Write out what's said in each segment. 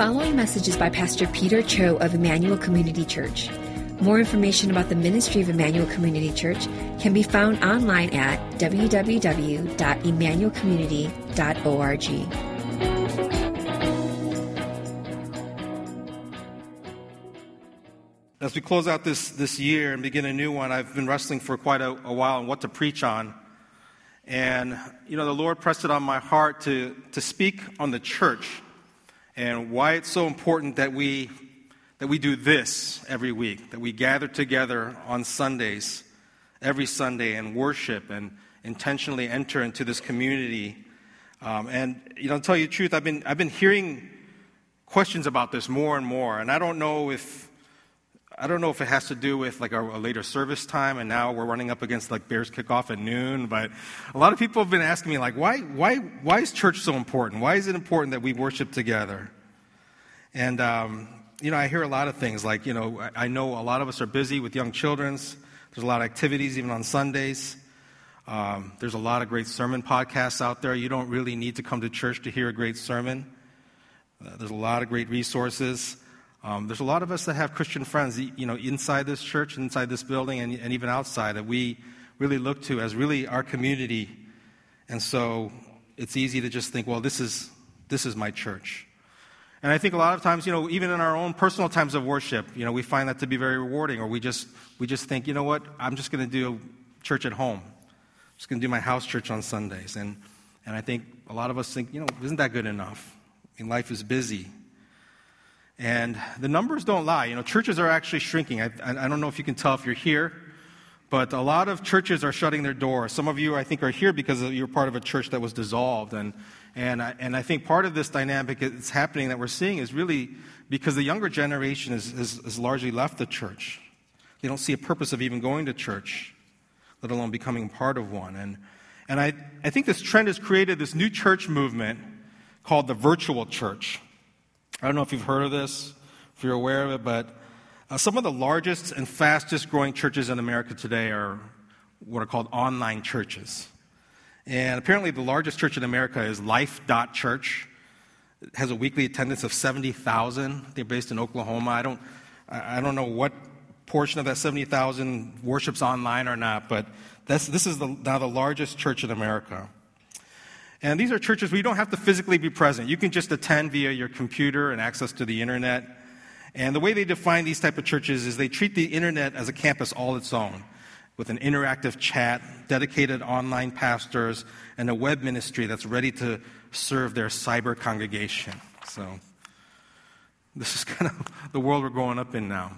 following message is by Pastor Peter Cho of Emmanuel Community Church. More information about the ministry of Emmanuel Community Church can be found online at www.emmanuelcommunity.org. As we close out this, this year and begin a new one, I've been wrestling for quite a, a while on what to preach on. And, you know, the Lord pressed it on my heart to, to speak on the church and why it's so important that we, that we do this every week, that we gather together on Sundays, every Sunday, and worship and intentionally enter into this community. Um, and, you know, to tell you the truth, I've been, I've been hearing questions about this more and more, and I don't know if I don't know if it has to do with like a, a, later service time, and now we're running up against like Bears kickoff at noon. But a lot of people have been asking me like, why, why, why is church so important? Why is it important that we worship together? And um, you know, I hear a lot of things like, you know, I, I know a lot of us are busy with young children's. There's a lot of activities even on Sundays. Um, there's a lot of great sermon podcasts out there. You don't really need to come to church to hear a great sermon. Uh, there's a lot of great resources. Um, there's a lot of us that have Christian friends, you know, inside this church, inside this building, and, and even outside that we really look to as really our community. And so it's easy to just think, well, this is, this is my church. And I think a lot of times, you know, even in our own personal times of worship, you know, we find that to be very rewarding, or we just, we just think, you know what, I'm just going to do church at home. I'm just going to do my house church on Sundays. And, and I think a lot of us think, you know, isn't that good enough? I mean, life is busy. And the numbers don't lie. You know, churches are actually shrinking. I, I, don't know if you can tell if you're here, but a lot of churches are shutting their doors. Some of you, I think, are here because you're part of a church that was dissolved. And, and, I, and I think part of this dynamic that's happening that we're seeing is really because the younger generation has, largely left the church. They don't see a purpose of even going to church, let alone becoming part of one. And, and I, I think this trend has created this new church movement called the virtual church. I don't know if you've heard of this, if you're aware of it, but uh, some of the largest and fastest growing churches in America today are what are called online churches. And apparently, the largest church in America is Life Church. It has a weekly attendance of 70,000. They're based in Oklahoma. I don't, I don't know what portion of that 70,000 worships online or not, but this is the, now the largest church in America. And these are churches where you don't have to physically be present. You can just attend via your computer and access to the internet. And the way they define these type of churches is they treat the internet as a campus all its own, with an interactive chat, dedicated online pastors, and a web ministry that's ready to serve their cyber congregation. So this is kind of the world we're growing up in now.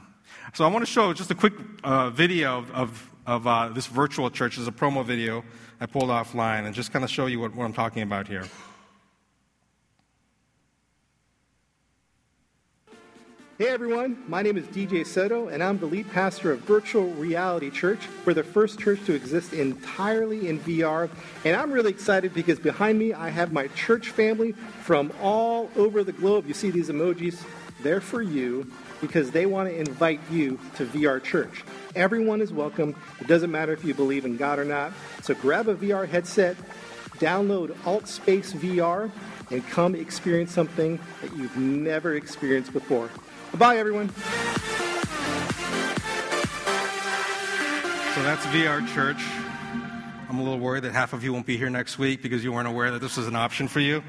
So I want to show just a quick uh, video of, of, of uh, this virtual church. It's a promo video I pulled offline and just kind of show you what, what I'm talking about here. Hey everyone, my name is DJ Soto, and I'm the lead pastor of Virtual Reality Church. We're the first church to exist entirely in VR, and I'm really excited because behind me I have my church family from all over the globe. You see these emojis? They're for you because they want to invite you to VR Church. Everyone is welcome. It doesn't matter if you believe in God or not. So grab a VR headset, download AltSpace VR, and come experience something that you've never experienced before. Bye, everyone. So that's VR Church. I'm a little worried that half of you won't be here next week because you weren't aware that this was an option for you.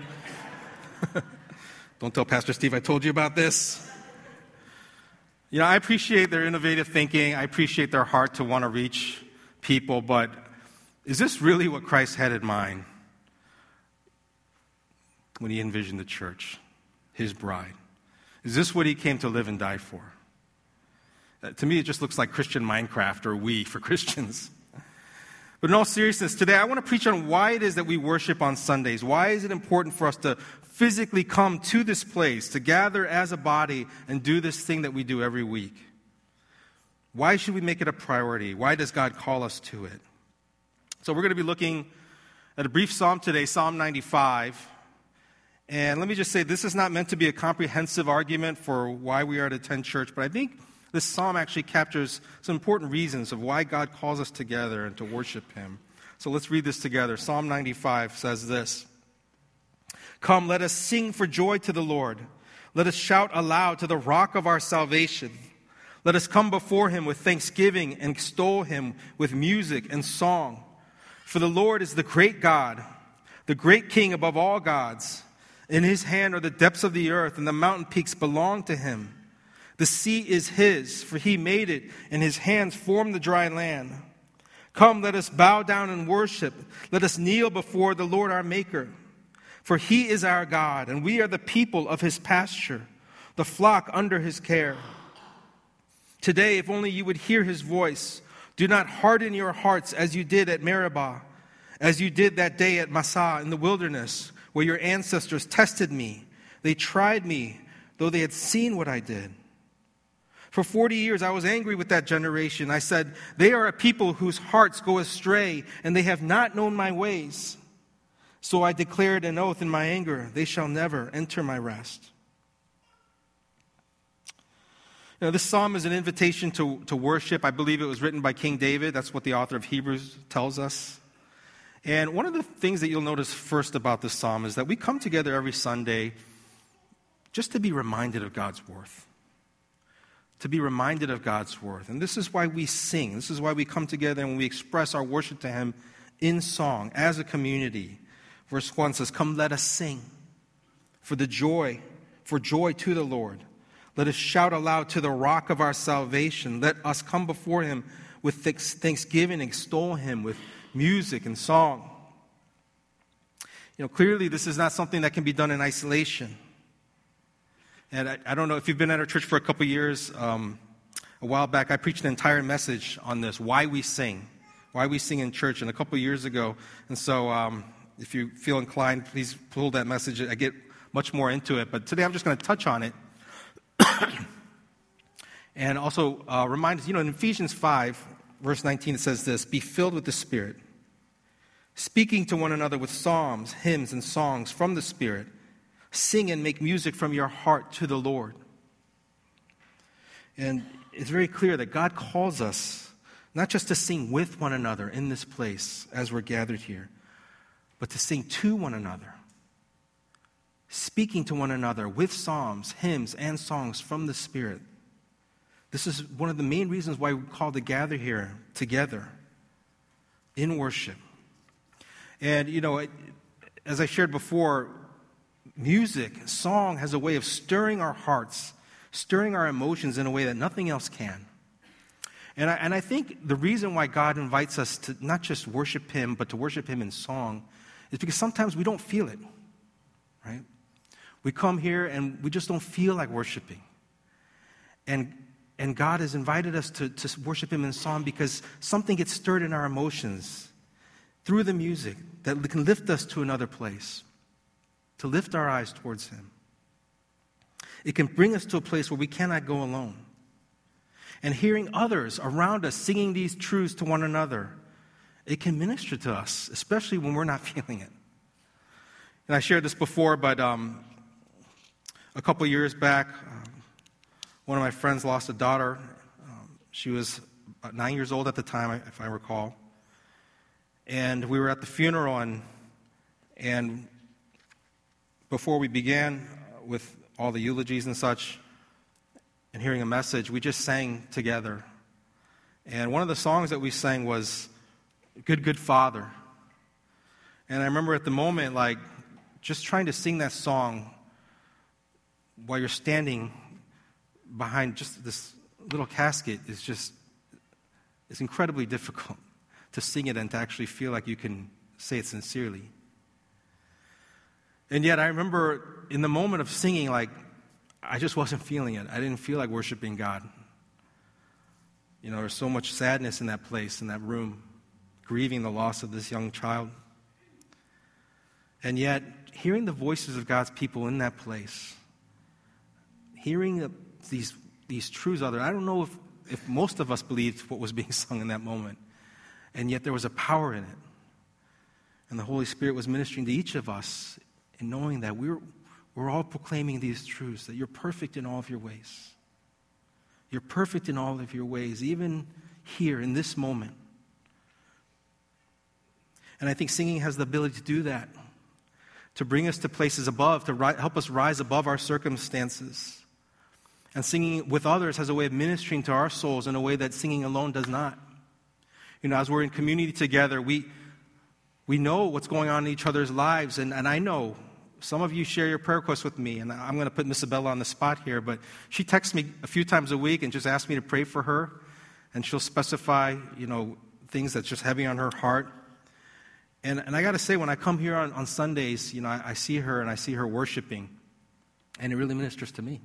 Don't tell Pastor Steve I told you about this. You know, I appreciate their innovative thinking. I appreciate their heart to want to reach people, but is this really what Christ had in mind when he envisioned the church, his bride? Is this what he came to live and die for? Uh, to me, it just looks like Christian Minecraft or Wii for Christians. But in all seriousness, today I want to preach on why it is that we worship on Sundays. Why is it important for us to physically come to this place, to gather as a body and do this thing that we do every week? Why should we make it a priority? Why does God call us to it? So we're going to be looking at a brief psalm today, Psalm 95. And let me just say, this is not meant to be a comprehensive argument for why we are to attend church, but I think this psalm actually captures some important reasons of why God calls us together and to worship Him. So let's read this together. Psalm 95 says this Come, let us sing for joy to the Lord. Let us shout aloud to the rock of our salvation. Let us come before him with thanksgiving and extol him with music and song. For the Lord is the great God, the great King above all gods. In his hand are the depths of the earth, and the mountain peaks belong to him. The sea is his, for he made it, and his hands formed the dry land. Come, let us bow down and worship. Let us kneel before the Lord our Maker. For he is our God, and we are the people of his pasture, the flock under his care. Today, if only you would hear his voice, do not harden your hearts as you did at Meribah, as you did that day at Massah in the wilderness, where your ancestors tested me. They tried me, though they had seen what I did. For 40 years, I was angry with that generation. I said, They are a people whose hearts go astray, and they have not known my ways. So I declared an oath in my anger they shall never enter my rest. Know, this psalm is an invitation to, to worship. I believe it was written by King David. That's what the author of Hebrews tells us. And one of the things that you'll notice first about this psalm is that we come together every Sunday just to be reminded of God's worth. To be reminded of God's worth. And this is why we sing. This is why we come together and we express our worship to Him in song as a community. Verse 1 says, Come, let us sing for the joy, for joy to the Lord. Let us shout aloud to the rock of our salvation. Let us come before him with thanksgiving, extol him with music and song. You know, clearly, this is not something that can be done in isolation. And I, I don't know if you've been at our church for a couple years. Um, a while back, I preached an entire message on this why we sing, why we sing in church, and a couple years ago. And so um, if you feel inclined, please pull that message. I get much more into it, but today I'm just going to touch on it. and also uh, remind us, you know, in Ephesians 5, verse 19, it says this Be filled with the Spirit, speaking to one another with psalms, hymns, and songs from the Spirit. Sing and make music from your heart to the Lord. And it's very clear that God calls us not just to sing with one another in this place as we're gathered here, but to sing to one another, speaking to one another with psalms, hymns, and songs from the Spirit. This is one of the main reasons why we call to gather here together in worship. And, you know, as I shared before, music, song has a way of stirring our hearts, stirring our emotions in a way that nothing else can. And I, and I think the reason why God invites us to not just worship Him, but to worship Him in song is because sometimes we don't feel it, right? We come here and we just don't feel like worshiping. And, and God has invited us to, to worship Him in song because something gets stirred in our emotions through the music that can lift us to another place, to lift our eyes towards Him. It can bring us to a place where we cannot go alone. And hearing others around us singing these truths to one another it can minister to us, especially when we're not feeling it. And I shared this before, but um, a couple years back, um, one of my friends lost a daughter. Um, she was about nine years old at the time, if I recall. And we were at the funeral, and, and before we began uh, with all the eulogies and such, and hearing a message, we just sang together. And one of the songs that we sang was good, good father. And I remember at the moment, like, just trying to sing that song while you're standing behind just this little casket is just, it's incredibly difficult to sing it and to actually feel like you can say it sincerely. And yet, I remember in the moment of singing, like, I just wasn't feeling it. I didn't feel like worshiping God. You know, there's so much sadness in that place, in that room grieving the loss of this young child. And yet, hearing the voices of God's people in that place, hearing the, these, these truths out there, I don't know if, if most of us believed what was being sung in that moment. And yet, there was a power in it. And the Holy Spirit was ministering to each of us in knowing that we're, we're all proclaiming these truths that you're perfect in all of your ways. You're perfect in all of your ways, even here in this moment. And I think singing has the ability to do that, to bring us to places above, to ri- help us rise above our circumstances. And singing with others has a way of ministering to our souls in a way that singing alone does not. You know, as we're in community together, we, we know what's going on in each other's lives. And, and I know some of you share your prayer requests with me, and I'm going to put Miss Isabella on the spot here, but she texts me a few times a week and just asks me to pray for her. And she'll specify, you know, things that's just heavy on her heart. And, and I got to say, when I come here on, on Sundays, you know, I, I see her and I see her worshiping, and it really ministers to me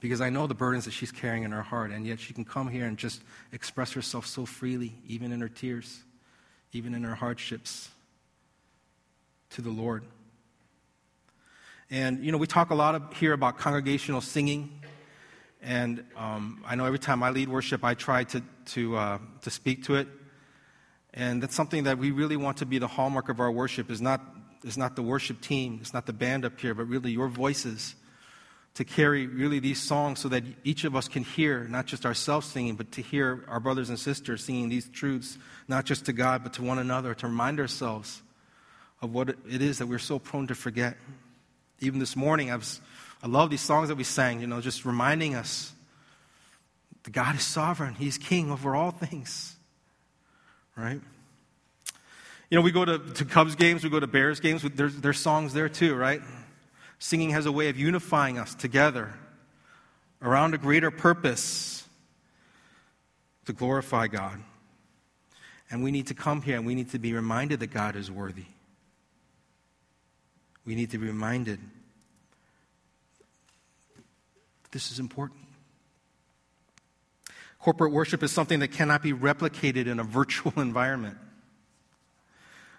because I know the burdens that she's carrying in her heart, and yet she can come here and just express herself so freely, even in her tears, even in our hardships, to the Lord. And, you know, we talk a lot of, here about congregational singing. And um, I know every time I lead worship, I try to, to, uh, to speak to it. And that's something that we really want to be the hallmark of our worship is not, is not the worship team, it's not the band up here, but really your voices to carry really these songs so that each of us can hear, not just ourselves singing, but to hear our brothers and sisters singing these truths, not just to God, but to one another, to remind ourselves of what it is that we're so prone to forget. Even this morning, I, was, I love these songs that we sang, you know, just reminding us that God is sovereign, He's king over all things, right? You know, we go to, to Cubs games, we go to Bears games, there's, there's songs there too, right? Singing has a way of unifying us together around a greater purpose to glorify God. And we need to come here and we need to be reminded that God is worthy. We need to be reminded that this is important. Corporate worship is something that cannot be replicated in a virtual environment.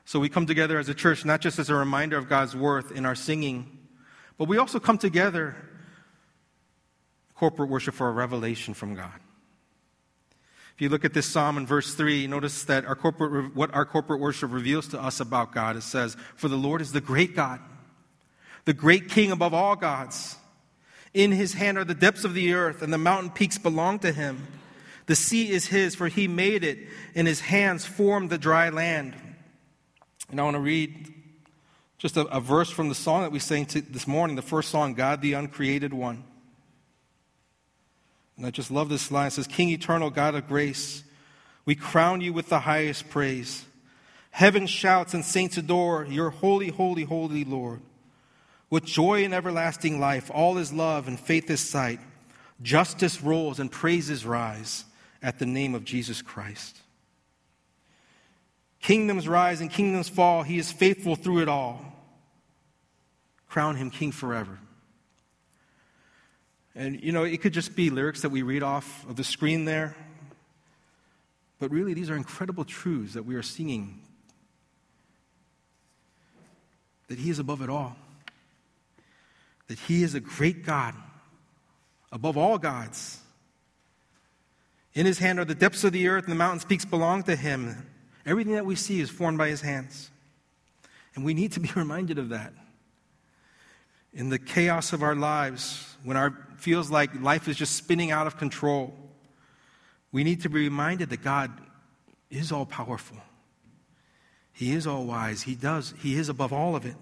So we come together as a church not just as a reminder of God's worth in our singing but we also come together, corporate worship, for a revelation from God. If you look at this psalm in verse 3, notice that our corporate, what our corporate worship reveals to us about God. It says, For the Lord is the great God, the great King above all gods. In his hand are the depths of the earth, and the mountain peaks belong to him. The sea is his, for he made it, and his hands formed the dry land. And I want to read just a, a verse from the song that we sang this morning, the first song, God the Uncreated One. And I just love this line. It says, King eternal, God of grace, we crown you with the highest praise. Heaven shouts and saints adore your holy, holy, holy Lord. With joy and everlasting life, all is love and faith is sight. Justice rolls and praises rise at the name of Jesus Christ. Kingdoms rise and kingdoms fall. He is faithful through it all crown him king forever. And, you know, it could just be lyrics that we read off of the screen there. But really, these are incredible truths that we are singing. That He is above it all. That He is a great God, above all gods. In His hand are the depths of the earth, and the mountains' peaks belong to Him. Everything that we see is formed by His hands. And we need to be reminded of that in the chaos of our lives, when our feels like life is just spinning out of control, we need to be reminded that God is all powerful. He is all wise. He does. He is above all of it.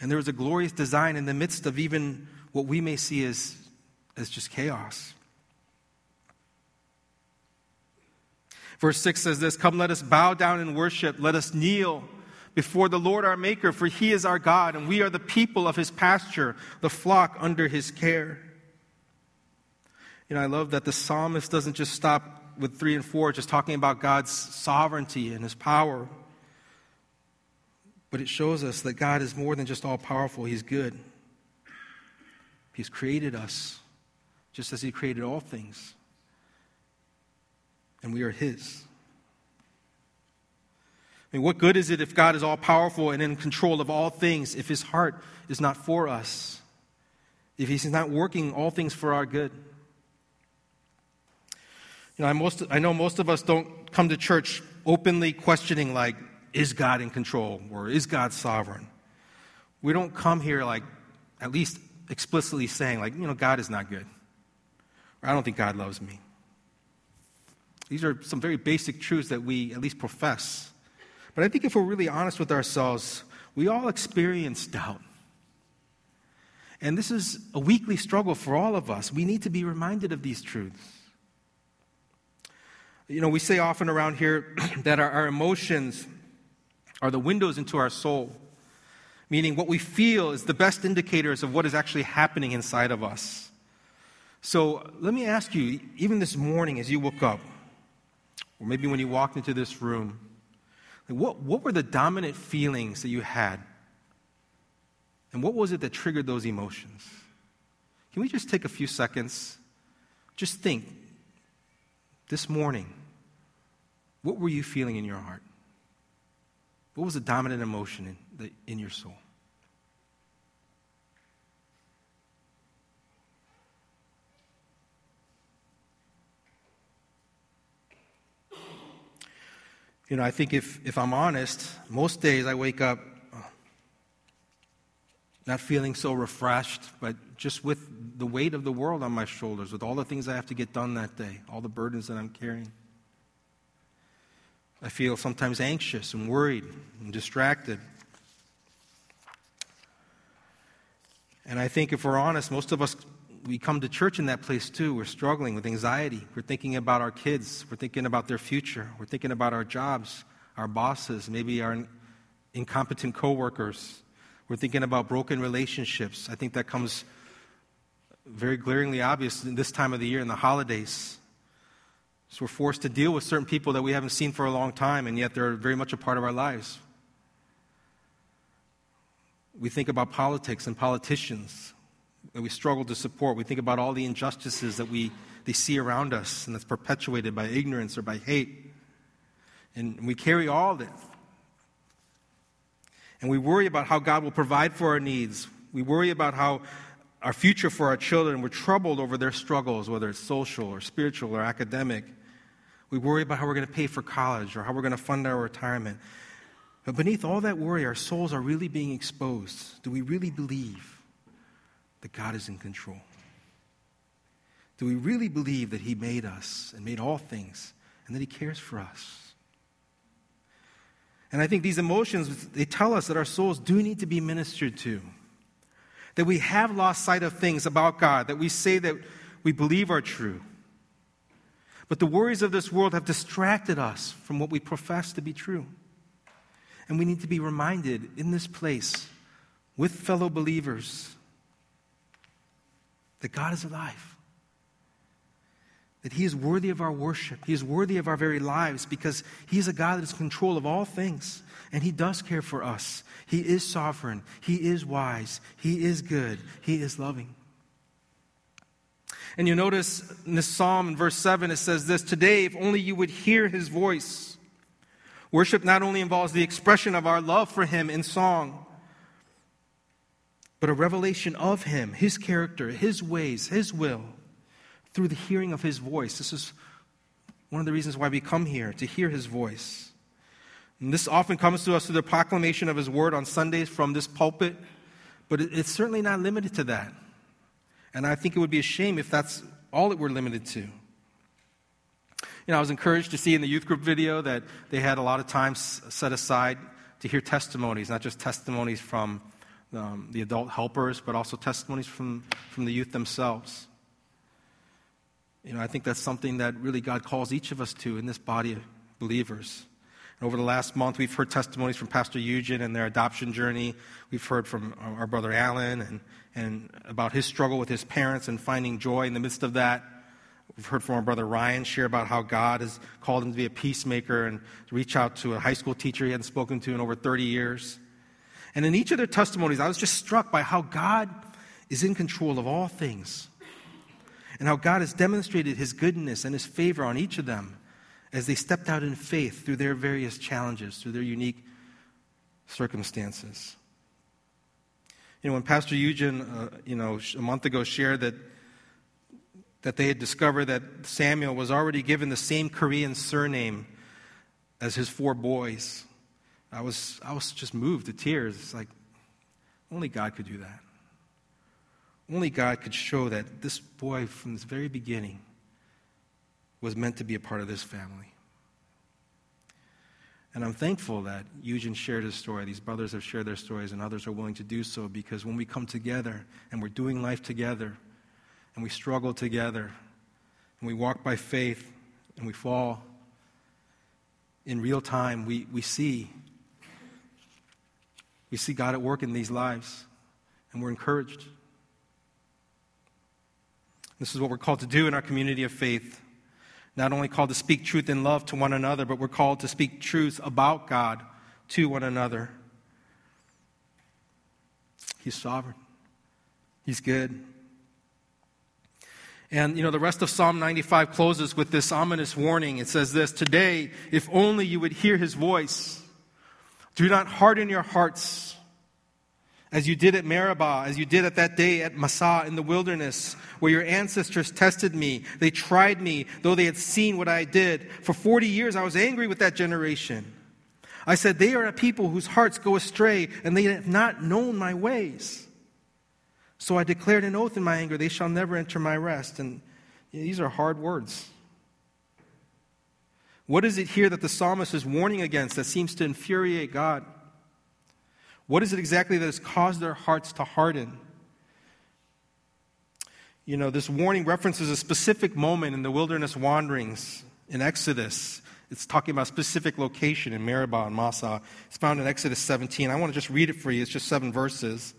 And there is a glorious design in the midst of even what we may see as, as just chaos. Verse 6 says this Come, let us bow down and worship. Let us kneel before the Lord our Maker, for he is our God, and we are the people of his pasture, the flock under his care. You know, I love that the psalmist doesn't just stop with three and four, just talking about God's sovereignty and his power. But it shows us that God is more than just all powerful, he's good. He's created us just as he created all things. And we are his. I mean, what good is it if God is all powerful and in control of all things if his heart is not for us? If he's not working all things for our good? You know, I, most, I know most of us don't come to church openly questioning, like, is God in control or is God sovereign? We don't come here, like, at least explicitly saying, like, you know, God is not good. Or I don't think God loves me. These are some very basic truths that we at least profess. But I think if we're really honest with ourselves, We all experience doubt. And this is a weekly struggle for all of us. We need to be reminded of these truths. You know, we say often around here that our, our emotions are the windows into our soul, meaning what we feel is the best indicators of what is actually happening inside of us. So let me ask you, even this morning as you woke up, or maybe when you walked into this room, what, what were the dominant feelings that you had? And what was it that triggered those emotions? Can we just take a few seconds? Just think this morning, what were you feeling in your heart? What was the dominant emotion in, the, in your soul? You know, I think if, if I'm honest, most days I wake up uh, not feeling so refreshed, but just with the weight of the world on my shoulders, with all the things I have to get done that day, all the burdens that I'm carrying. I feel sometimes anxious and worried and distracted. And I think if we're honest, most of us we come to church in that place too. We're struggling with anxiety. We're thinking about our kids. We're thinking about their future. We're thinking about our jobs, our bosses, maybe our incompetent coworkers. We're thinking about broken relationships. I think that comes very glaringly obvious in this time of the year in the holidays. So we're forced to deal with certain people that we haven't seen for a long time, and yet they're very much a part of our lives. We think about politics and politicians that we struggle to support. We think about all the injustices that we they see around us and that's perpetuated by ignorance or by hate. And we carry all of it. And we worry about how God will provide for our needs. We worry about how our future for our children, we're troubled over their struggles, whether it's social or spiritual or academic. We worry about how we're going to pay for college or how we're going to fund our retirement. But beneath all that worry, our souls are really being exposed. Do we really believe that God is in control? Do we really believe that He made us and made all things and that He cares for us? And I think these emotions, they tell us that our souls do need to be ministered to. That we have lost sight of things about God that we say that we believe are true. But the worries of this world have distracted us from what we profess to be true. And we need to be reminded in this place with fellow believers that God is alive. That He is worthy of our worship. He is worthy of our very lives because He is a God that is in control of all things. And He does care for us. He is sovereign. He is wise. He is good. He is loving. And you notice in this psalm in verse 7, it says this Today, if only you would hear His voice. Worship not only involves the expression of our love for Him in song, but a revelation of Him, His character, His ways, His will, through the hearing of His voice. This is one of the reasons why we come here, to hear His voice. And this often comes to us through the proclamation of His word on Sundays from this pulpit, but it's certainly not limited to that. And I think it would be a shame if that's all that we're limited to. You know, I was encouraged to see in the youth group video that they had a lot of time set aside to hear testimonies, not just testimonies from um, the adult helpers, but also testimonies from, from the youth themselves. You know, I think that's something that really God calls each of us to in this body of believers. And over the last month, we've heard testimonies from Pastor Eugene and their adoption journey. We've heard from our brother Alan and, and about his struggle with his parents and finding joy in the midst of that. We've heard from our brother Ryan share about how God has called him to be a peacemaker and reach out to a high school teacher he hadn't spoken to in over 30 years. And in each of their testimonies, I was just struck by how God is in control of all things and how God has demonstrated his goodness and his favor on each of them as they stepped out in faith through their various challenges, through their unique circumstances. You know, when Pastor Eugene, uh, you know, a month ago shared that, that they had discovered that Samuel was already given the same Korean surname as his four boys, I was, I was just moved to tears. It's like, only God could do that. Only God could show that this boy, from the very beginning, was meant to be a part of this family. And I'm thankful that Eugene shared his story. These brothers have shared their stories, and others are willing to do so because when we come together and we're doing life together and we struggle together and we walk by faith and we fall in real time, we, we see we see God at work in these lives and we're encouraged. This is what we're called to do in our community of faith not only called to speak truth in love to one another, but we're called to speak truth about God to one another. He's sovereign, He's good. And, you know, the rest of Psalm 95 closes with this ominous warning. It says this Today, if only you would hear His voice, do not harden your hearts as you did at Meribah, as you did at that day at Massah in the wilderness, where your ancestors tested me. They tried me, though they had seen what I did. For 40 years I was angry with that generation. I said, They are a people whose hearts go astray, and they have not known my ways. So I declared an oath in my anger, They shall never enter my rest. And these are hard words. What is it here that the psalmist is warning against that seems to infuriate God? What is it exactly that has caused their hearts to harden? You know, this warning references a specific moment in the wilderness wanderings in Exodus. It's talking about a specific location in Meribah and Massah. It's found in Exodus 17. I want to just read it for you. It's just seven verses.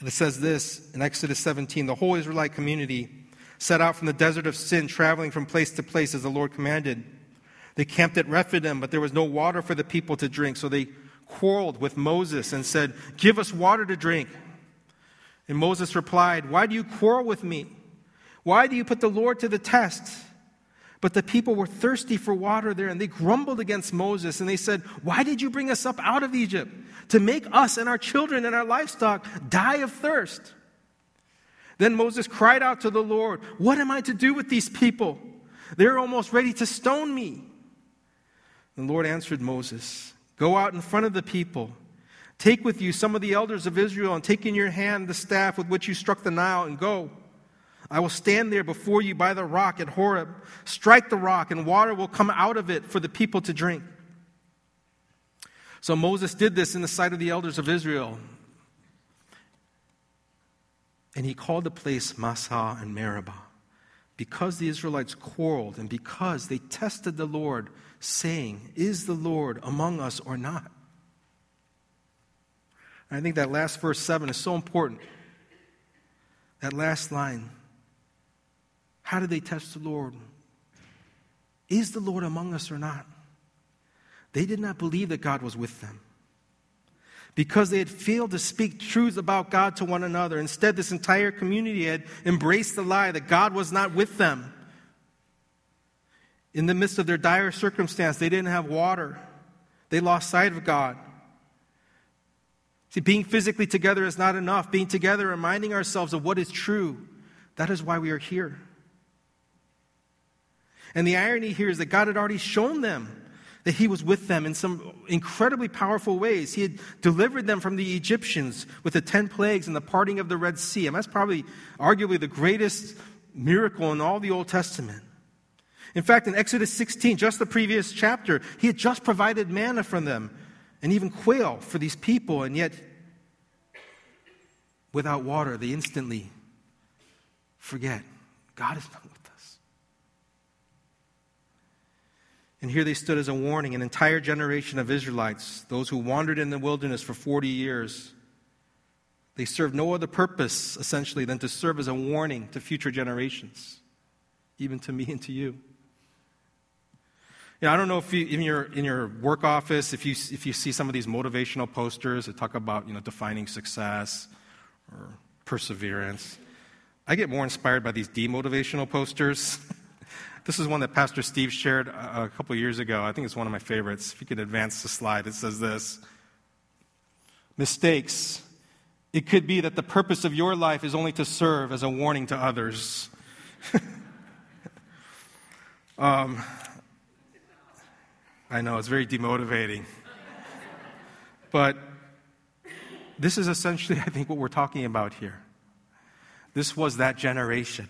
And it says this in Exodus 17 The whole Israelite community set out from the desert of Sin, traveling from place to place as the Lord commanded. They camped at Rephidim, but there was no water for the people to drink, so they quarreled with Moses and said, Give us water to drink. And Moses replied, Why do you quarrel with me? Why do you put the Lord to the test? But the people were thirsty for water there, and they grumbled against Moses, and they said, Why did you bring us up out of Egypt? To make us and our children and our livestock die of thirst. Then Moses cried out to the Lord, What am I to do with these people? They're almost ready to stone me. The Lord answered Moses, Go out in front of the people. Take with you some of the elders of Israel, and take in your hand the staff with which you struck the Nile, and go. I will stand there before you by the rock at Horeb. Strike the rock, and water will come out of it for the people to drink. So Moses did this in the sight of the elders of Israel. And he called the place Massah and Meribah because the Israelites quarreled and because they tested the Lord saying, Is the Lord among us or not? I think that last verse 7 is so important. That last line. How did they test the Lord? Is the Lord among us or not? They did not believe that God was with them because they had failed to speak truth about God to one another. Instead, this entire community had embraced the lie that God was not with them. In the midst of their dire circumstance, they didn't have water. They lost sight of God. See, being physically together is not enough. Being together, reminding ourselves of what is true, that is why we are here. And the irony here is that God had already shown them that He was with them in some incredibly powerful ways. He had delivered them from the Egyptians with the 10 plagues and the parting of the Red Sea. And that's probably, arguably, the greatest miracle in all the Old Testament. In fact, in Exodus 16, just the previous chapter, he had just provided manna from them and even quail for these people, and yet, without water, they instantly forget God is not with us. And here they stood as a warning an entire generation of Israelites, those who wandered in the wilderness for 40 years. They served no other purpose, essentially, than to serve as a warning to future generations, even to me and to you. You know, I don't know if you, in your in your work office, if you if you see some of these motivational posters that talk about you know defining success or perseverance. I get more inspired by these demotivational posters. this is one that Pastor Steve shared a, a couple years ago. I think it's one of my favorites. If you could advance the slide, it says this: Mistakes. It could be that the purpose of your life is only to serve as a warning to others. um, I know, it's very demotivating. but this is essentially, I think, what we're talking about here. This was that generation.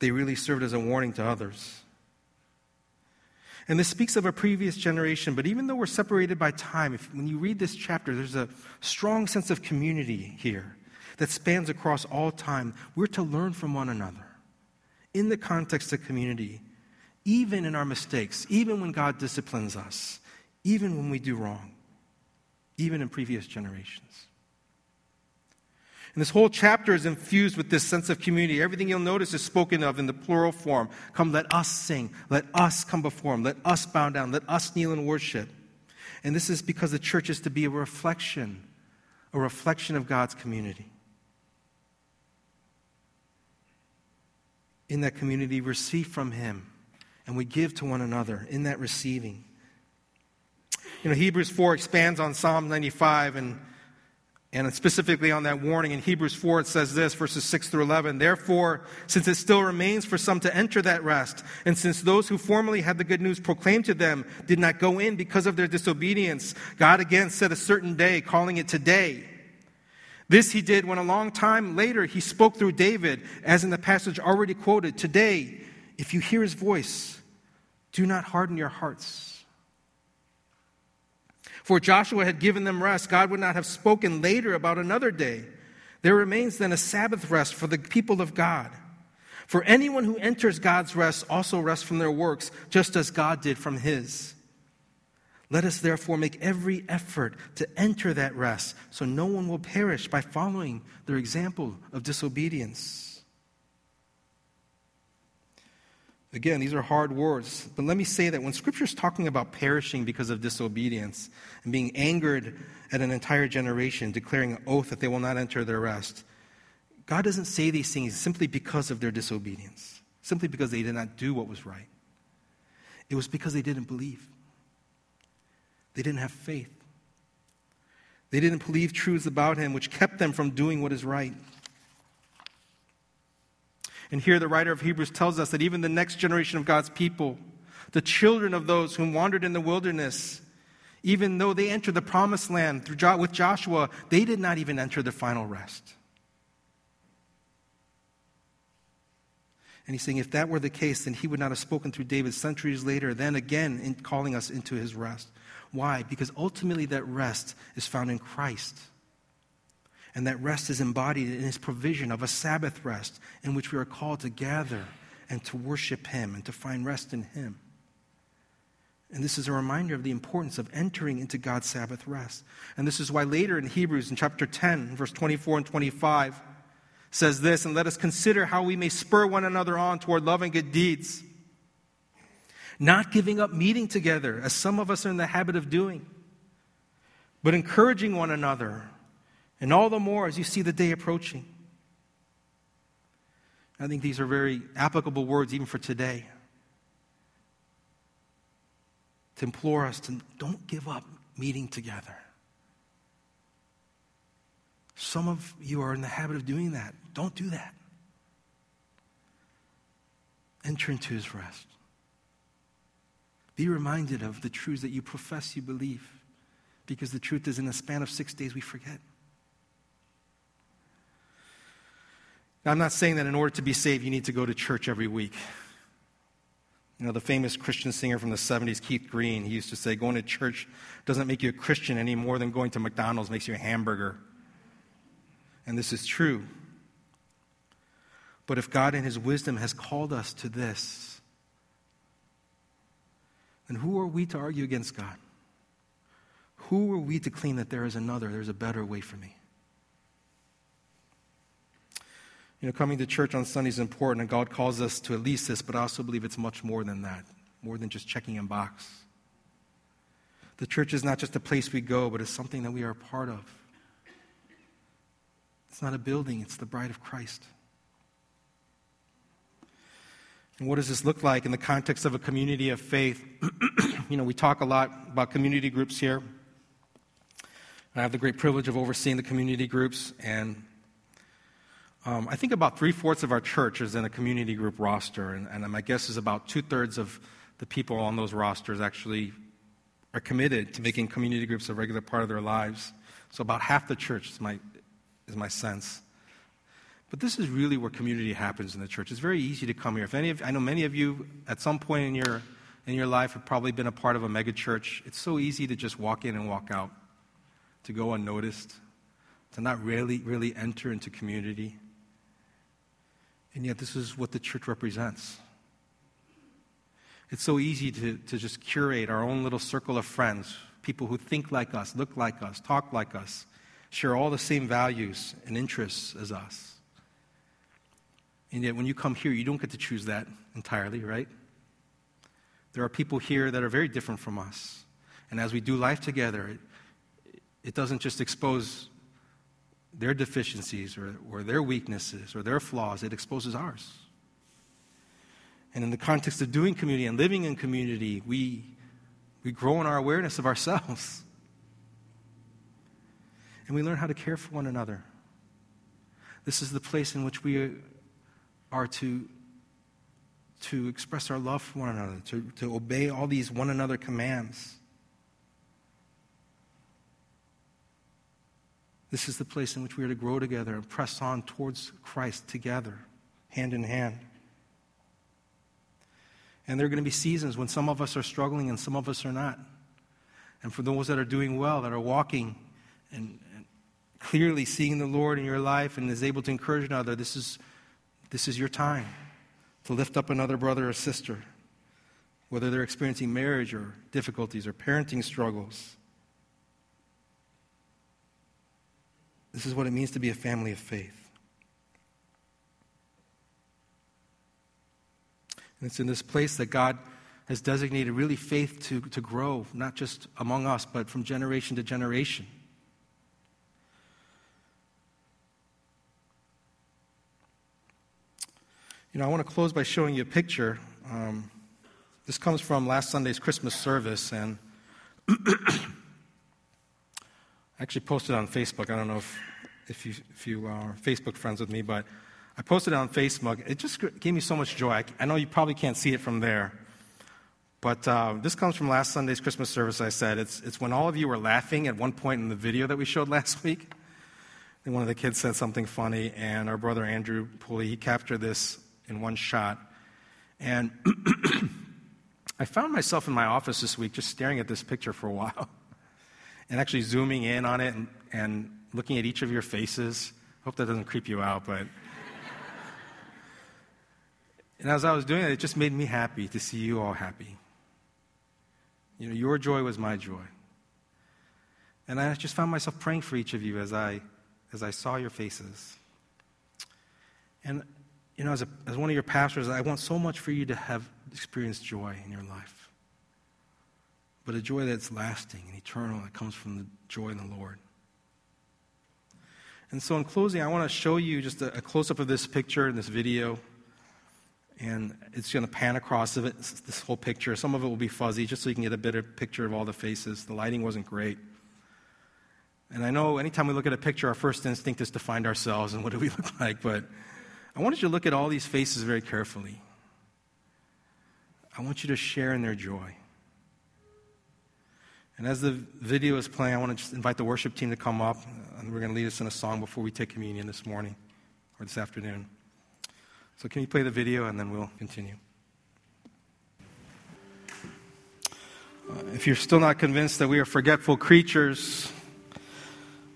They really served as a warning to others. And this speaks of a previous generation, but even though we're separated by time, if, when you read this chapter, there's a strong sense of community here that spans across all time. We're to learn from one another in the context of community, even in our mistakes, even when God disciplines us, even when we do wrong, even in previous generations. And this whole chapter is infused with this sense of community. Everything you'll notice is spoken of in the plural form. Come, let us sing. Let us come before Him. Let us bow down. Let us kneel and worship. And this is because the church is to be a reflection, a reflection of God's community. In that community, receive from Him, and we give to one another in that receiving. You know, Hebrews 4 expands on Psalm 95 and and specifically on that warning in Hebrews 4, it says this, verses 6 through 11. Therefore, since it still remains for some to enter that rest, and since those who formerly had the good news proclaimed to them did not go in because of their disobedience, God again set a certain day, calling it today. This he did when a long time later he spoke through David, as in the passage already quoted. Today, if you hear his voice, do not harden your hearts for Joshua had given them rest, God would not have spoken later about another day. There remains then a Sabbath rest for the people of God. For anyone who enters God's rest also rests from their works, just as God did from his. Let us therefore make every effort to enter that rest, so no one will perish by following their example of disobedience. Again, these are hard words, but let me say that when Scripture is talking about perishing because of disobedience and being angered at an entire generation, declaring an oath that they will not enter their rest, God doesn't say these things simply because of their disobedience, simply because they did not do what was right. It was because they didn't believe, they didn't have faith, they didn't believe truths about Him which kept them from doing what is right. And here the writer of Hebrews tells us that even the next generation of God's people, the children of those who wandered in the wilderness, even though they entered the promised land through, with Joshua, they did not even enter the final rest. And he's saying if that were the case, then he would not have spoken through David centuries later, then again in calling us into his rest. Why? Because ultimately that rest is found in Christ. And that rest is embodied in his provision of a Sabbath rest in which we are called to gather and to worship him and to find rest in him. And this is a reminder of the importance of entering into God's Sabbath rest. And this is why later in Hebrews, in chapter 10, verse 24 and 25, says this And let us consider how we may spur one another on toward love and good deeds, not giving up meeting together, as some of us are in the habit of doing, but encouraging one another and all the more as you see the day approaching. I think these are very applicable words even for today. To implore us to don't give up meeting together. Some of you are in the habit of doing that. Don't do that. Enter into his rest. Be reminded of the truths that you profess you believe, because the truth is in a span of six days we forget. Now, I'm not saying that in order to be saved, you need to go to church every week. You know, the famous Christian singer from the 70s, Keith Green, he used to say, going to church doesn't make you a Christian any more than going to McDonald's makes you a hamburger. And this is true. But if God in His wisdom has called us to this, then who are we to argue against God? Who are we to claim that there is another, there's a better way for me? You know, coming to church on Sunday is important, and God calls us to at least this, but I also believe it's much more than that, more than just checking a box. The church is not just a place we go, but it's something that we are a part of. It's not a building, it's the bride of Christ. And what does this look like in the context of a community of faith? you know, we talk a lot about community groups here. I have the great privilege of overseeing the community groups, and um, I think about three fourths of our church is in a community group roster, and, and my guess is about two thirds of the people on those rosters actually are committed to making community groups a regular part of their lives. So about half the church is my, is my sense. But this is really where community happens in the church. It's very easy to come here. If any of, I know many of you, at some point in your in your life have probably been a part of a megachurch. It's so easy to just walk in and walk out, to go unnoticed, to not really, really enter into community. And yet, this is what the church represents. It's so easy to, to just curate our own little circle of friends, people who think like us, look like us, talk like us, share all the same values and interests as us. And yet, when you come here, you don't get to choose that entirely, right? There are people here that are very different from us. And as we do life together, it, it doesn't just expose their deficiencies or, or their weaknesses or their flaws, it exposes ours. And in the context of doing community and living in community, we, we grow in our awareness of ourselves. And we learn how to care for one another. This is the place in which we are to, to express our love for one another, to, to obey all these one another commands. This is the place in which we are to grow together and press on towards Christ together, hand in hand. And there are going to be seasons when some of us are struggling and some of us are not. And for those that are doing well, that are walking and, and clearly seeing the Lord in your life and is able to encourage another, this is, this is your time to lift up another brother or sister, whether they're experiencing marriage or difficulties or parenting struggles. This is what it means to be a family of faith. And it's in this place that God has designated really faith to, to grow, not just among us, but from generation to generation. You know, I want to close by showing you a picture. Um, this comes from last Sunday's Christmas service, and I actually posted on Facebook. I don't know if, if, you, if you are Facebook friends with me, but I posted it on Facebook. It just gave me so much joy. I, I know you probably can't see it from there, but uh, this comes from last Sunday's Christmas service. I said it's, it's when all of you were laughing at one point in the video that we showed last week. And one of the kids said something funny, and our brother Andrew Pulley, he captured this in one shot. And I found myself in my office this week just staring at this picture for a while and actually zooming in on it and, and looking at each of your faces. Hope that doesn't creep you out, but. and as I was doing it, it just made me happy to see you all happy. You know, your joy was my joy. And I just found myself praying for each of you as I, as I saw your faces. And, you know, as, a, as one of your pastors, I want so much for you to have experienced joy in your life but a joy that's lasting and eternal that comes from the joy in the Lord. And so, in closing, I want to show you just a, a close up of this picture in this video. And it's going to pan across of it, this whole picture. Some of it will be fuzzy, just so you can get a better picture of all the faces. The lighting wasn't great. And I know anytime we look at a picture, our first instinct is to find ourselves and what do we look like. But I want you to look at all these faces very carefully. I want you to share in their joy. And as the video is playing, I want to just invite the worship team to come up, and we're going to lead us in a song before we take communion this morning or this afternoon. So, can you play the video, and then we'll continue? Uh, if you're still not convinced that we are forgetful creatures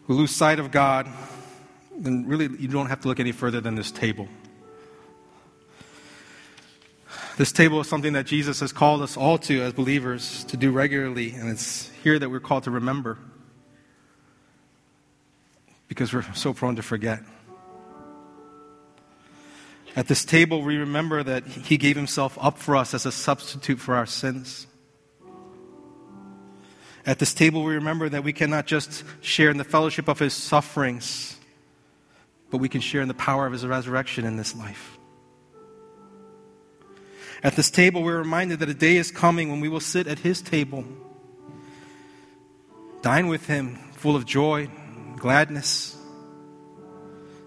who lose sight of God, then really you don't have to look any further than this table. This table is something that Jesus has called us all to as believers to do regularly, and it's here that we're called to remember because we're so prone to forget. At this table, we remember that He gave Himself up for us as a substitute for our sins. At this table, we remember that we cannot just share in the fellowship of His sufferings, but we can share in the power of His resurrection in this life. At this table, we're reminded that a day is coming when we will sit at his table, dine with him, full of joy, gladness,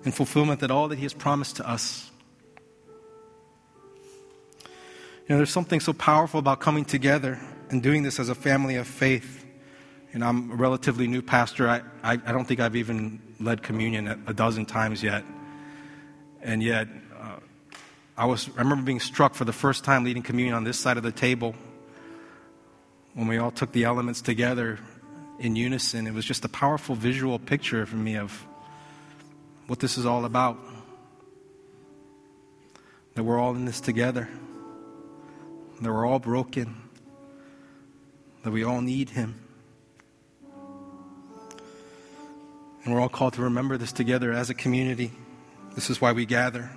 and fulfillment that all that he has promised to us. You know, there's something so powerful about coming together and doing this as a family of faith. And I'm a relatively new pastor. I, I, I don't think I've even led communion a, a dozen times yet. And yet, uh, I, was, I remember being struck for the first time leading communion on this side of the table when we all took the elements together in unison, it was just a powerful visual picture for me of what this is all about. That we're all in this together, that we're all broken, that we all need Him. And we're all called to remember this together as a community. This is why we gather.